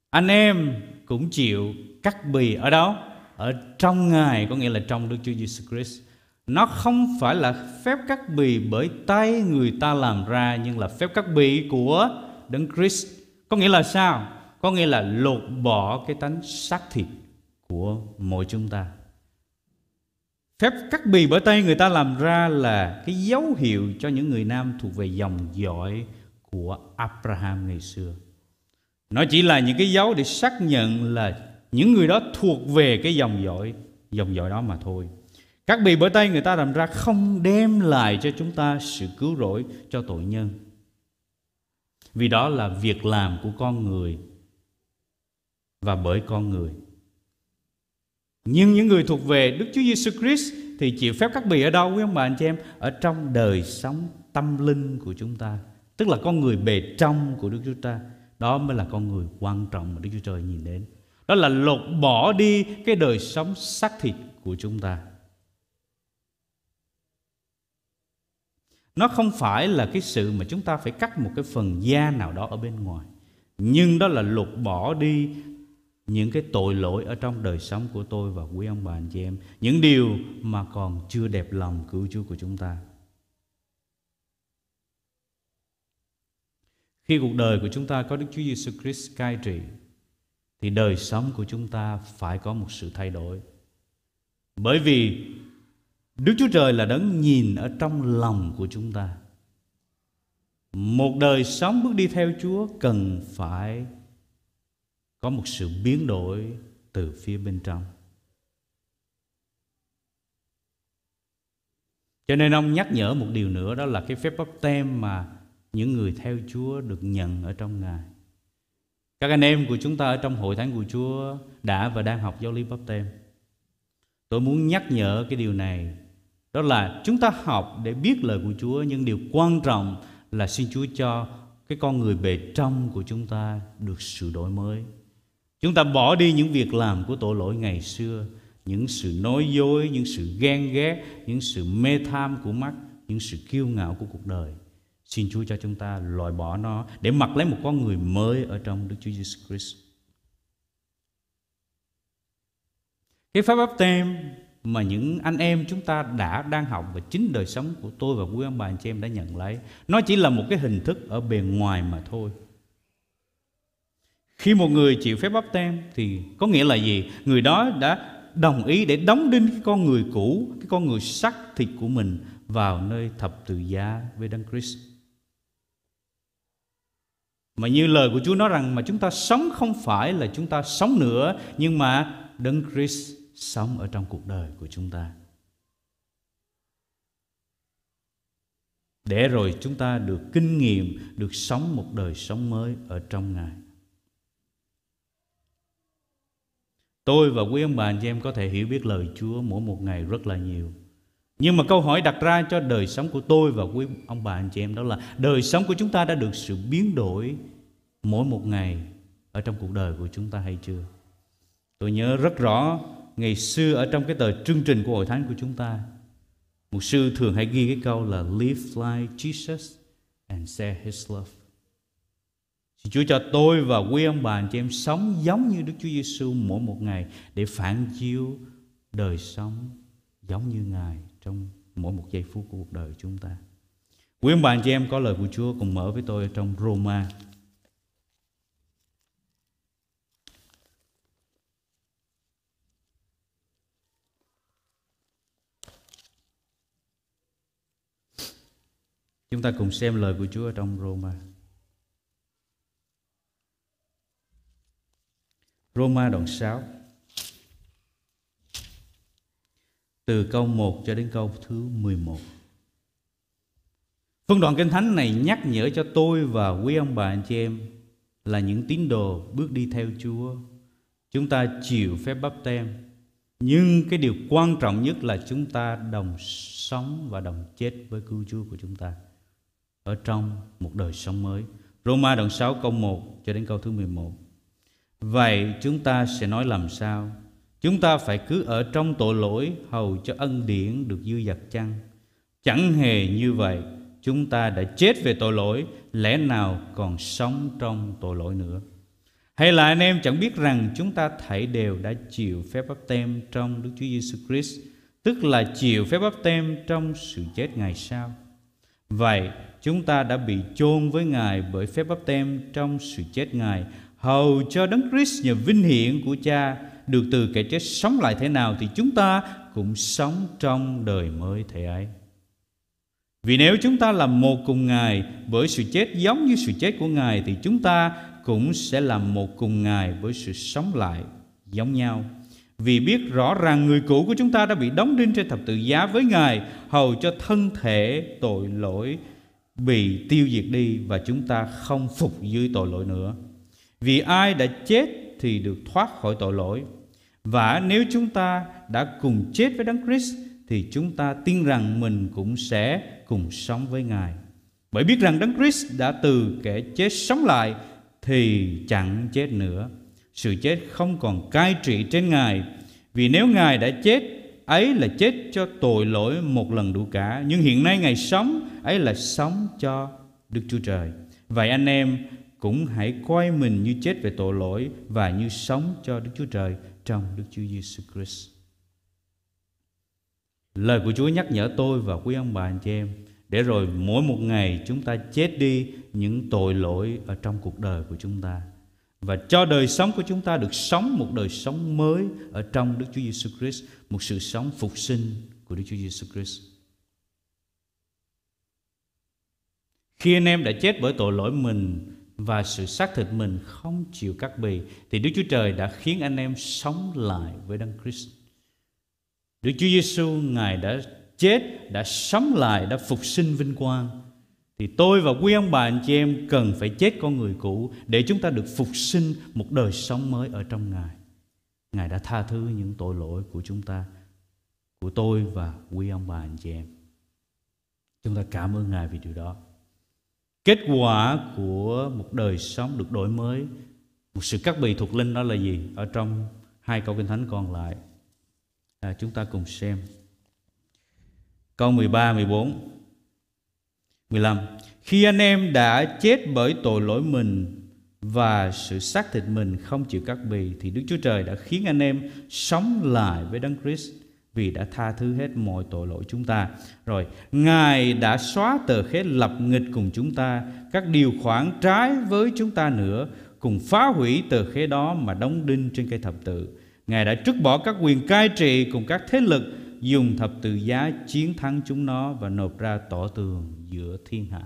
Speaker 3: Anh em cũng chịu cắt bì ở đâu? Ở trong Ngài, có nghĩa là trong Đức Chúa Giêsu Christ. Nó không phải là phép cắt bì bởi tay người ta làm ra, nhưng là phép cắt bì của Đấng Christ. Có nghĩa là sao? Có nghĩa là lột bỏ cái tánh xác thịt của mỗi chúng ta. Phép cắt bì bởi tay người ta làm ra là cái dấu hiệu cho những người nam thuộc về dòng dõi của Abraham ngày xưa. Nó chỉ là những cái dấu để xác nhận là những người đó thuộc về cái dòng dõi dòng dõi đó mà thôi. Các bì bởi tay người ta làm ra không đem lại cho chúng ta sự cứu rỗi cho tội nhân. Vì đó là việc làm của con người và bởi con người. Nhưng những người thuộc về Đức Chúa Giêsu Christ thì chịu phép cắt bì ở đâu quý ông bà anh chị em? Ở trong đời sống tâm linh của chúng ta, tức là con người bề trong của Đức Chúa ta. Đó mới là con người quan trọng mà Đức Chúa Trời nhìn đến. Đó là lột bỏ đi cái đời sống xác thịt của chúng ta. Nó không phải là cái sự mà chúng ta phải cắt một cái phần da nào đó ở bên ngoài. Nhưng đó là lột bỏ đi những cái tội lỗi ở trong đời sống của tôi và quý ông bà anh chị em, những điều mà còn chưa đẹp lòng cứu Chúa của chúng ta. Khi cuộc đời của chúng ta có Đức Chúa Giêsu Christ cai trị, thì đời sống của chúng ta phải có một sự thay đổi. Bởi vì Đức Chúa Trời là đấng nhìn ở trong lòng của chúng ta. Một đời sống bước đi theo Chúa cần phải có một sự biến đổi từ phía bên trong cho nên ông nhắc nhở một điều nữa, đó là cái phép bắp tem mà những người theo Chúa được nhận ở trong Ngài. Các anh em của chúng ta ở trong hội thánh của Chúa đã và đang học giáo lý bắp tem. Tôi muốn nhắc nhở cái điều này, đó là chúng ta học để biết lời của Chúa, nhưng điều quan trọng là xin Chúa cho cái con người bề trong của chúng ta được sự đổi mới. Chúng ta bỏ đi những việc làm của tội lỗi ngày xưa, những sự nói dối, những sự ghen ghét, những sự mê tham của mắt, những sự kiêu ngạo của cuộc đời. Xin Chúa cho chúng ta loại bỏ nó để mặc lấy một con người mới ở trong Đức Chúa Giêsu Christ. Cái pháp báp tem mà những anh em chúng ta đã đang học và chính đời sống của tôi và quý ông bà anh chị em đã nhận lấy, nó chỉ là một cái hình thức ở bề ngoài mà thôi. Khi một người chịu phép bắp tem thì có nghĩa là gì? Người đó đã đồng ý để đóng đinh cái con người cũ, cái con người sắc thịt của mình vào nơi thập tự giá với Đấng Christ. Mà như lời của Chúa nói rằng mà chúng ta sống không phải là chúng ta sống nữa nhưng mà Đấng Christ sống ở trong cuộc đời của chúng ta. để rồi chúng ta được kinh nghiệm, được sống một đời sống mới ở trong Ngài. Tôi và quý ông bà anh chị em có thể hiểu biết lời Chúa mỗi một ngày rất là nhiều. Nhưng mà câu hỏi đặt ra cho đời sống của tôi và quý ông bà anh chị em đó là đời sống của chúng ta đã được sự biến đổi mỗi một ngày ở trong cuộc đời của chúng ta hay chưa? Tôi nhớ rất rõ ngày xưa ở trong cái tờ chương trình của hội thánh của chúng ta, một sư thường hay ghi cái câu là live like Jesus and share his love. Chúa cho tôi và quý ông bà anh chị em sống giống như Đức Chúa Giêsu mỗi một ngày để phản chiếu đời sống giống như Ngài trong mỗi một giây phút của cuộc đời chúng ta. Quý ông bà anh chị em có lời của Chúa cùng mở với tôi trong Roma Chúng ta cùng xem lời của Chúa ở trong Roma. Roma đoạn 6 Từ câu 1 cho đến câu thứ 11 Phân đoạn Kinh Thánh này nhắc nhở cho tôi và quý ông bà anh chị em Là những tín đồ bước đi theo Chúa Chúng ta chịu phép bắp tem Nhưng cái điều quan trọng nhất là chúng ta đồng sống và đồng chết với cứu Chúa của chúng ta ở trong một đời sống mới. Roma đoạn 6 câu 1 cho đến câu thứ 11. Vậy chúng ta sẽ nói làm sao? Chúng ta phải cứ ở trong tội lỗi hầu cho ân điển được dư dật chăng? Chẳng hề như vậy, chúng ta đã chết về tội lỗi, lẽ nào còn sống trong tội lỗi nữa? Hay là anh em chẳng biết rằng chúng ta thảy đều đã chịu phép báp tem trong Đức Chúa Giêsu Christ, tức là chịu phép báp tem trong sự chết ngày sau. Vậy chúng ta đã bị chôn với Ngài bởi phép báp tem trong sự chết Ngài, hầu cho Đấng Christ nhờ vinh hiển của Cha, được từ kẻ chết sống lại thế nào thì chúng ta cũng sống trong đời mới thế ấy. Vì nếu chúng ta làm một cùng Ngài bởi sự chết giống như sự chết của Ngài thì chúng ta cũng sẽ làm một cùng Ngài bởi sự sống lại giống nhau. Vì biết rõ ràng người cũ của chúng ta đã bị đóng đinh trên thập tự giá với Ngài, hầu cho thân thể tội lỗi bị tiêu diệt đi và chúng ta không phục dưới tội lỗi nữa. Vì ai đã chết thì được thoát khỏi tội lỗi. Và nếu chúng ta đã cùng chết với Đấng Christ, thì chúng ta tin rằng mình cũng sẽ cùng sống với Ngài. Bởi biết rằng Đấng Christ đã từ kẻ chết sống lại, thì chẳng chết nữa. Sự chết không còn cai trị trên Ngài. Vì nếu Ngài đã chết, ấy là chết cho tội lỗi một lần đủ cả nhưng hiện nay Ngài sống, ấy là sống cho Đức Chúa Trời vậy anh em cũng hãy coi mình như chết về tội lỗi và như sống cho Đức Chúa Trời trong Đức Chúa Giêsu Christ lời của Chúa nhắc nhở tôi và quý ông bà anh chị em để rồi mỗi một ngày chúng ta chết đi những tội lỗi ở trong cuộc đời của chúng ta và cho đời sống của chúng ta được sống một đời sống mới ở trong Đức Chúa Giêsu Christ, một sự sống phục sinh của Đức Chúa Giêsu Christ. Khi anh em đã chết bởi tội lỗi mình và sự xác thịt mình không chịu cắt bì thì Đức Chúa Trời đã khiến anh em sống lại với Đấng Christ. Đức Chúa Giêsu ngài đã chết, đã sống lại, đã phục sinh vinh quang thì tôi và quý ông bà anh chị em cần phải chết con người cũ để chúng ta được phục sinh một đời sống mới ở trong Ngài. Ngài đã tha thứ những tội lỗi của chúng ta, của tôi và quý ông bà anh chị em. Chúng ta cảm ơn Ngài vì điều đó. Kết quả của một đời sống được đổi mới, một sự cắt bì thuộc linh đó là gì? Ở trong hai câu kinh thánh còn lại. À, chúng ta cùng xem. Câu 13, 14 15. Khi anh em đã chết bởi tội lỗi mình và sự xác thịt mình không chịu cắt bì thì Đức Chúa Trời đã khiến anh em sống lại với Đấng Christ vì đã tha thứ hết mọi tội lỗi chúng ta. Rồi, Ngài đã xóa tờ khế lập nghịch cùng chúng ta, các điều khoản trái với chúng ta nữa, cùng phá hủy tờ khế đó mà đóng đinh trên cây thập tự. Ngài đã trút bỏ các quyền cai trị cùng các thế lực dùng thập tự giá chiến thắng chúng nó và nộp ra tỏ tường giữa thiên hạ.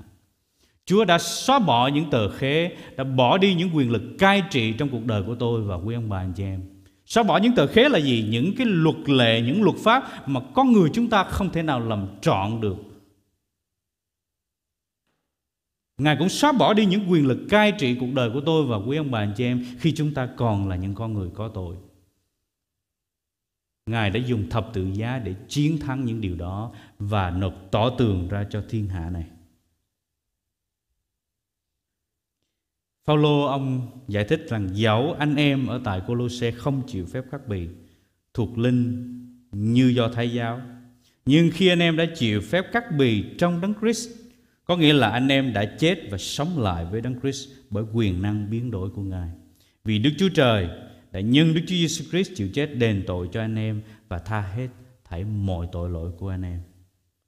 Speaker 3: Chúa đã xóa bỏ những tờ khế, đã bỏ đi những quyền lực cai trị trong cuộc đời của tôi và quý ông bà anh chị em. Xóa bỏ những tờ khế là gì? Những cái luật lệ, những luật pháp mà con người chúng ta không thể nào làm trọn được. Ngài cũng xóa bỏ đi những quyền lực cai trị cuộc đời của tôi và quý ông bà anh chị em khi chúng ta còn là những con người có tội. Ngài đã dùng thập tự giá để chiến thắng những điều đó và nộp tỏ tường ra cho thiên hạ này. Phaolô ông giải thích rằng dẫu anh em ở tại Colosse không chịu phép cắt bì thuộc linh như do Thái giáo, nhưng khi anh em đã chịu phép cắt bì trong đấng Christ, có nghĩa là anh em đã chết và sống lại với đấng Christ bởi quyền năng biến đổi của Ngài. Vì Đức Chúa Trời đã nhân Đức Chúa Giêsu Christ chịu chết đền tội cho anh em và tha hết thảy mọi tội lỗi của anh em.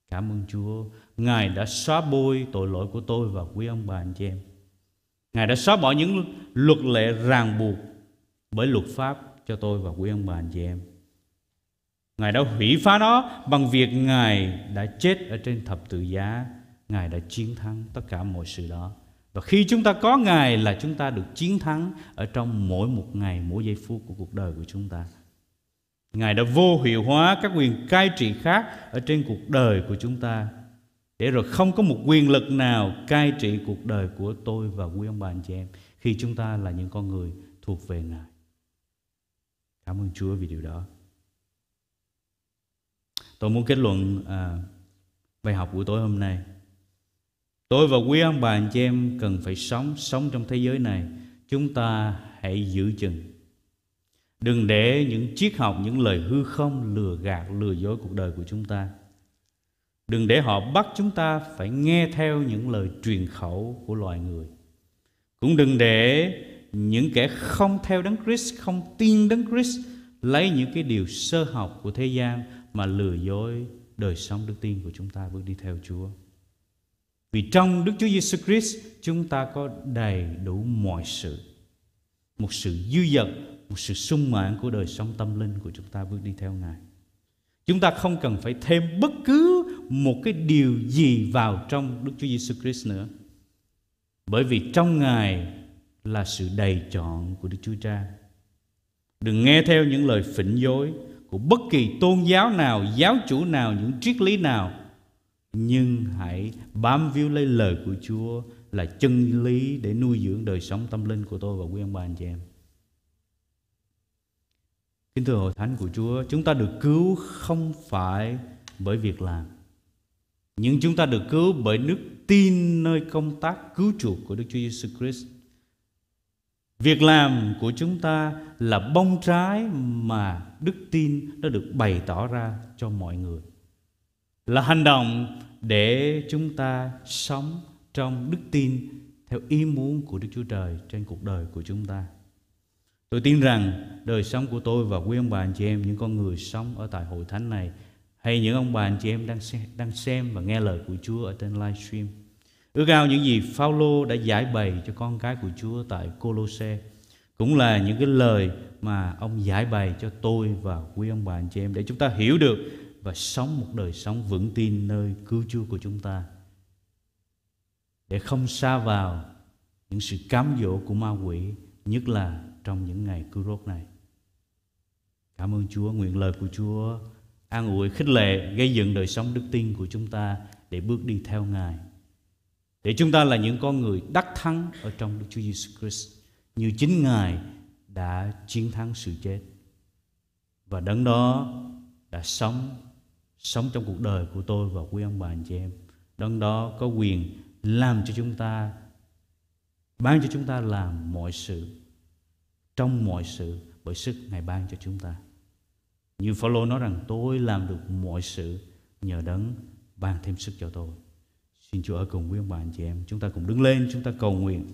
Speaker 3: Cảm ơn Chúa, Ngài đã xóa bôi tội lỗi của tôi và quý ông bà anh chị em. Ngài đã xóa bỏ những luật lệ ràng buộc bởi luật pháp cho tôi và quý ông bà anh chị em. Ngài đã hủy phá nó bằng việc Ngài đã chết ở trên thập tự giá. Ngài đã chiến thắng tất cả mọi sự đó. Và khi chúng ta có Ngài là chúng ta được chiến thắng ở trong mỗi một ngày, mỗi giây phút của cuộc đời của chúng ta. Ngài đã vô hiệu hóa các quyền cai trị khác ở trên cuộc đời của chúng ta để rồi không có một quyền lực nào cai trị cuộc đời của tôi và quý ông bà anh chị em khi chúng ta là những con người thuộc về Ngài. Cảm ơn Chúa vì điều đó. Tôi muốn kết luận à, bài học của tối hôm nay. Tôi và quý ông bà anh chị em cần phải sống sống trong thế giới này. Chúng ta hãy giữ chừng. Đừng để những triết học, những lời hư không lừa gạt, lừa dối cuộc đời của chúng ta. Đừng để họ bắt chúng ta phải nghe theo những lời truyền khẩu của loài người. Cũng đừng để những kẻ không theo Đấng Christ, không tin Đấng Christ lấy những cái điều sơ học của thế gian mà lừa dối đời sống đức tin của chúng ta bước đi theo Chúa. Vì trong Đức Chúa Giêsu Christ chúng ta có đầy đủ mọi sự. Một sự dư dật, một sự sung mãn của đời sống tâm linh của chúng ta bước đi theo Ngài. Chúng ta không cần phải thêm bất cứ một cái điều gì vào trong Đức Chúa Giêsu Christ nữa. Bởi vì trong Ngài là sự đầy chọn của Đức Chúa Cha. Đừng nghe theo những lời phỉnh dối của bất kỳ tôn giáo nào, giáo chủ nào, những triết lý nào. Nhưng hãy bám víu lấy lời của Chúa là chân lý để nuôi dưỡng đời sống tâm linh của tôi và quý ông bà anh chị em. Kính thưa hội thánh của Chúa, chúng ta được cứu không phải bởi việc làm. Nhưng chúng ta được cứu bởi đức tin nơi công tác cứu chuộc của Đức Chúa Giêsu Christ. Việc làm của chúng ta là bông trái mà đức tin đã được bày tỏ ra cho mọi người. Là hành động để chúng ta sống trong đức tin theo ý muốn của Đức Chúa Trời trên cuộc đời của chúng ta. Tôi tin rằng đời sống của tôi và quý ông bà anh chị em, những con người sống ở tại hội thánh này hay những ông bà anh chị em đang xem, đang xem và nghe lời của Chúa ở trên livestream. Ước ao những gì Phaolô đã giải bày cho con cái của Chúa tại Colosse cũng là những cái lời mà ông giải bày cho tôi và quý ông bà anh chị em để chúng ta hiểu được và sống một đời sống vững tin nơi cứu Chúa của chúng ta. Để không xa vào những sự cám dỗ của ma quỷ, nhất là trong những ngày cứu rốt này. Cảm ơn Chúa, nguyện lời của Chúa an ủi, khích lệ, gây dựng đời sống đức tin của chúng ta để bước đi theo Ngài. Để chúng ta là những con người đắc thắng ở trong Đức Chúa Giêsu Christ như chính Ngài đã chiến thắng sự chết. Và đấng đó đã sống sống trong cuộc đời của tôi và quý ông bà anh chị em. Đấng đó có quyền làm cho chúng ta ban cho chúng ta làm mọi sự trong mọi sự bởi sức Ngài ban cho chúng ta. Như Phaolô nói rằng tôi làm được mọi sự nhờ đấng ban thêm sức cho tôi. Xin Chúa ở cùng quý ông bà anh chị em. Chúng ta cùng đứng lên, chúng ta cầu nguyện.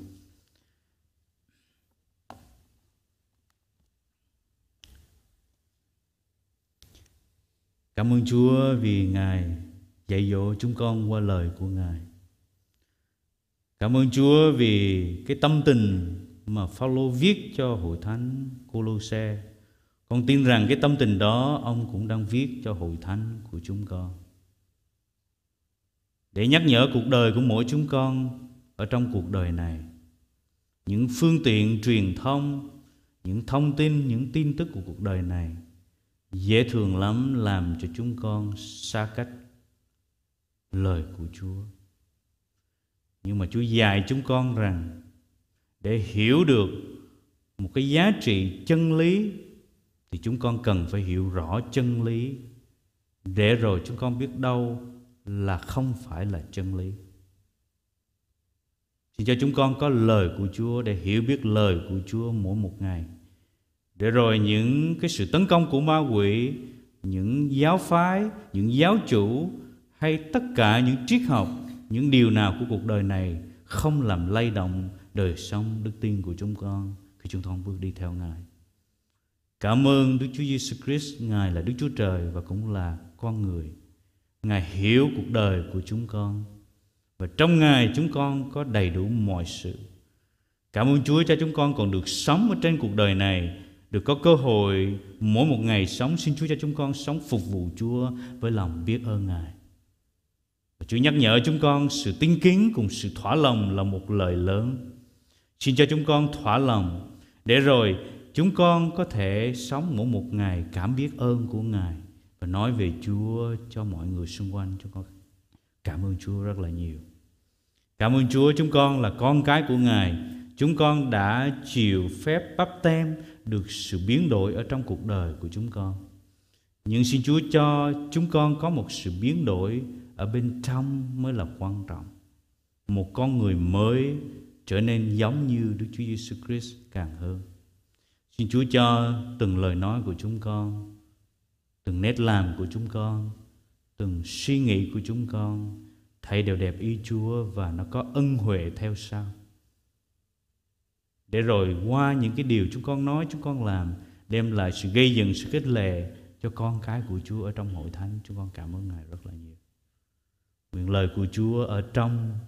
Speaker 3: Cảm ơn Chúa vì Ngài dạy dỗ chúng con qua lời của Ngài. Cảm ơn Chúa vì cái tâm tình mà Phaolô viết cho hội thánh Colosse. Con tin rằng cái tâm tình đó ông cũng đang viết cho hội thánh của chúng con. Để nhắc nhở cuộc đời của mỗi chúng con ở trong cuộc đời này. Những phương tiện truyền thông, những thông tin, những tin tức của cuộc đời này dễ thường lắm làm cho chúng con xa cách lời của Chúa. Nhưng mà Chúa dạy chúng con rằng để hiểu được một cái giá trị chân lý thì chúng con cần phải hiểu rõ chân lý để rồi chúng con biết đâu là không phải là chân lý. Xin cho chúng con có lời của Chúa để hiểu biết lời của Chúa mỗi một ngày. Để rồi những cái sự tấn công của ma quỷ, những giáo phái, những giáo chủ hay tất cả những triết học, những điều nào của cuộc đời này không làm lay động đời sống đức tin của chúng con khi chúng con bước đi theo Ngài. Cảm ơn Đức Chúa Giêsu Christ, Ngài là Đức Chúa Trời và cũng là con người. Ngài hiểu cuộc đời của chúng con và trong Ngài chúng con có đầy đủ mọi sự. Cảm ơn Chúa cho chúng con còn được sống ở trên cuộc đời này, được có cơ hội mỗi một ngày sống xin Chúa cho chúng con sống phục vụ Chúa với lòng biết ơn Ngài. Và Chúa nhắc nhở chúng con sự tinh kính cùng sự thỏa lòng là một lời lớn. Xin cho chúng con thỏa lòng để rồi chúng con có thể sống mỗi một ngày cảm biết ơn của Ngài và nói về Chúa cho mọi người xung quanh chúng con cảm ơn Chúa rất là nhiều. Cảm ơn Chúa, chúng con là con cái của Ngài. Chúng con đã chịu phép bắp tem được sự biến đổi ở trong cuộc đời của chúng con. Nhưng xin Chúa cho chúng con có một sự biến đổi ở bên trong mới là quan trọng. Một con người mới trở nên giống như Đức Chúa Giêsu Christ càng hơn. Xin Chúa cho từng lời nói của chúng con, từng nét làm của chúng con, từng suy nghĩ của chúng con thấy đều đẹp ý Chúa và nó có ân huệ theo sau. Để rồi qua những cái điều chúng con nói, chúng con làm đem lại sự gây dựng, sự kết lệ cho con cái của Chúa ở trong hội thánh. Chúng con cảm ơn Ngài rất là nhiều. Nguyện lời của Chúa ở trong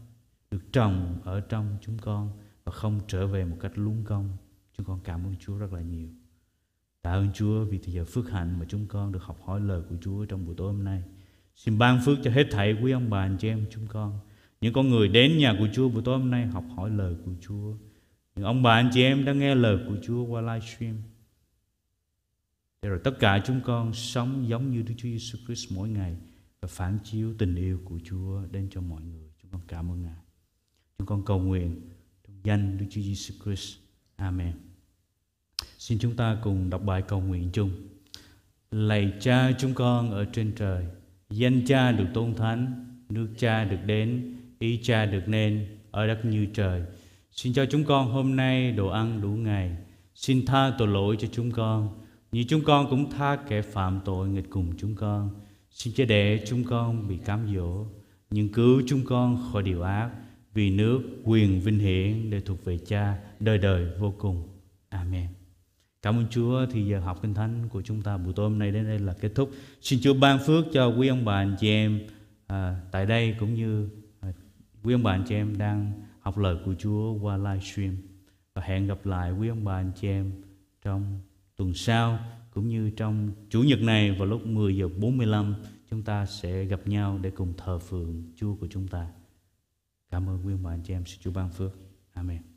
Speaker 3: được trồng ở trong chúng con và không trở về một cách lung công. Chúng con cảm ơn Chúa rất là nhiều. Tạ ơn Chúa vì thời giờ phước hạnh mà chúng con được học hỏi lời của Chúa trong buổi tối hôm nay. Xin ban phước cho hết thảy quý ông bà, anh chị em chúng con. Những con người đến nhà của Chúa buổi tối hôm nay học hỏi lời của Chúa. Những ông bà, anh chị em đã nghe lời của Chúa qua livestream. Để rồi tất cả chúng con sống giống như Đức Chúa Giêsu Christ mỗi ngày và phản chiếu tình yêu của Chúa đến cho mọi người. Chúng con cảm ơn Ngài. Chúng con cầu nguyện trong danh Đức Chúa Giêsu Christ. Amen. Xin chúng ta cùng đọc bài cầu nguyện chung. Lạy Cha chúng con ở trên trời, danh Cha được tôn thánh, nước Cha được đến, ý Cha được nên ở đất như trời. Xin cho chúng con hôm nay đồ ăn đủ ngày. Xin tha tội lỗi cho chúng con, như chúng con cũng tha kẻ phạm tội nghịch cùng chúng con. Xin cho để chúng con bị cám dỗ, nhưng cứu chúng con khỏi điều ác, vì nước, quyền, vinh hiển để thuộc về Cha đời đời vô cùng. Amen. Cảm ơn Chúa thì giờ học kinh thánh của chúng ta buổi tối hôm nay đến đây là kết thúc. Xin Chúa ban phước cho quý ông bà anh chị em à, tại đây cũng như à, quý ông bà anh chị em đang học lời của Chúa qua livestream và hẹn gặp lại quý ông bà anh chị em trong tuần sau cũng như trong chủ nhật này vào lúc 10 giờ 45 chúng ta sẽ gặp nhau để cùng thờ phượng Chúa của chúng ta. Cảm ơn quý ông bà anh chị em. Xin Chúa ban phước. Amen.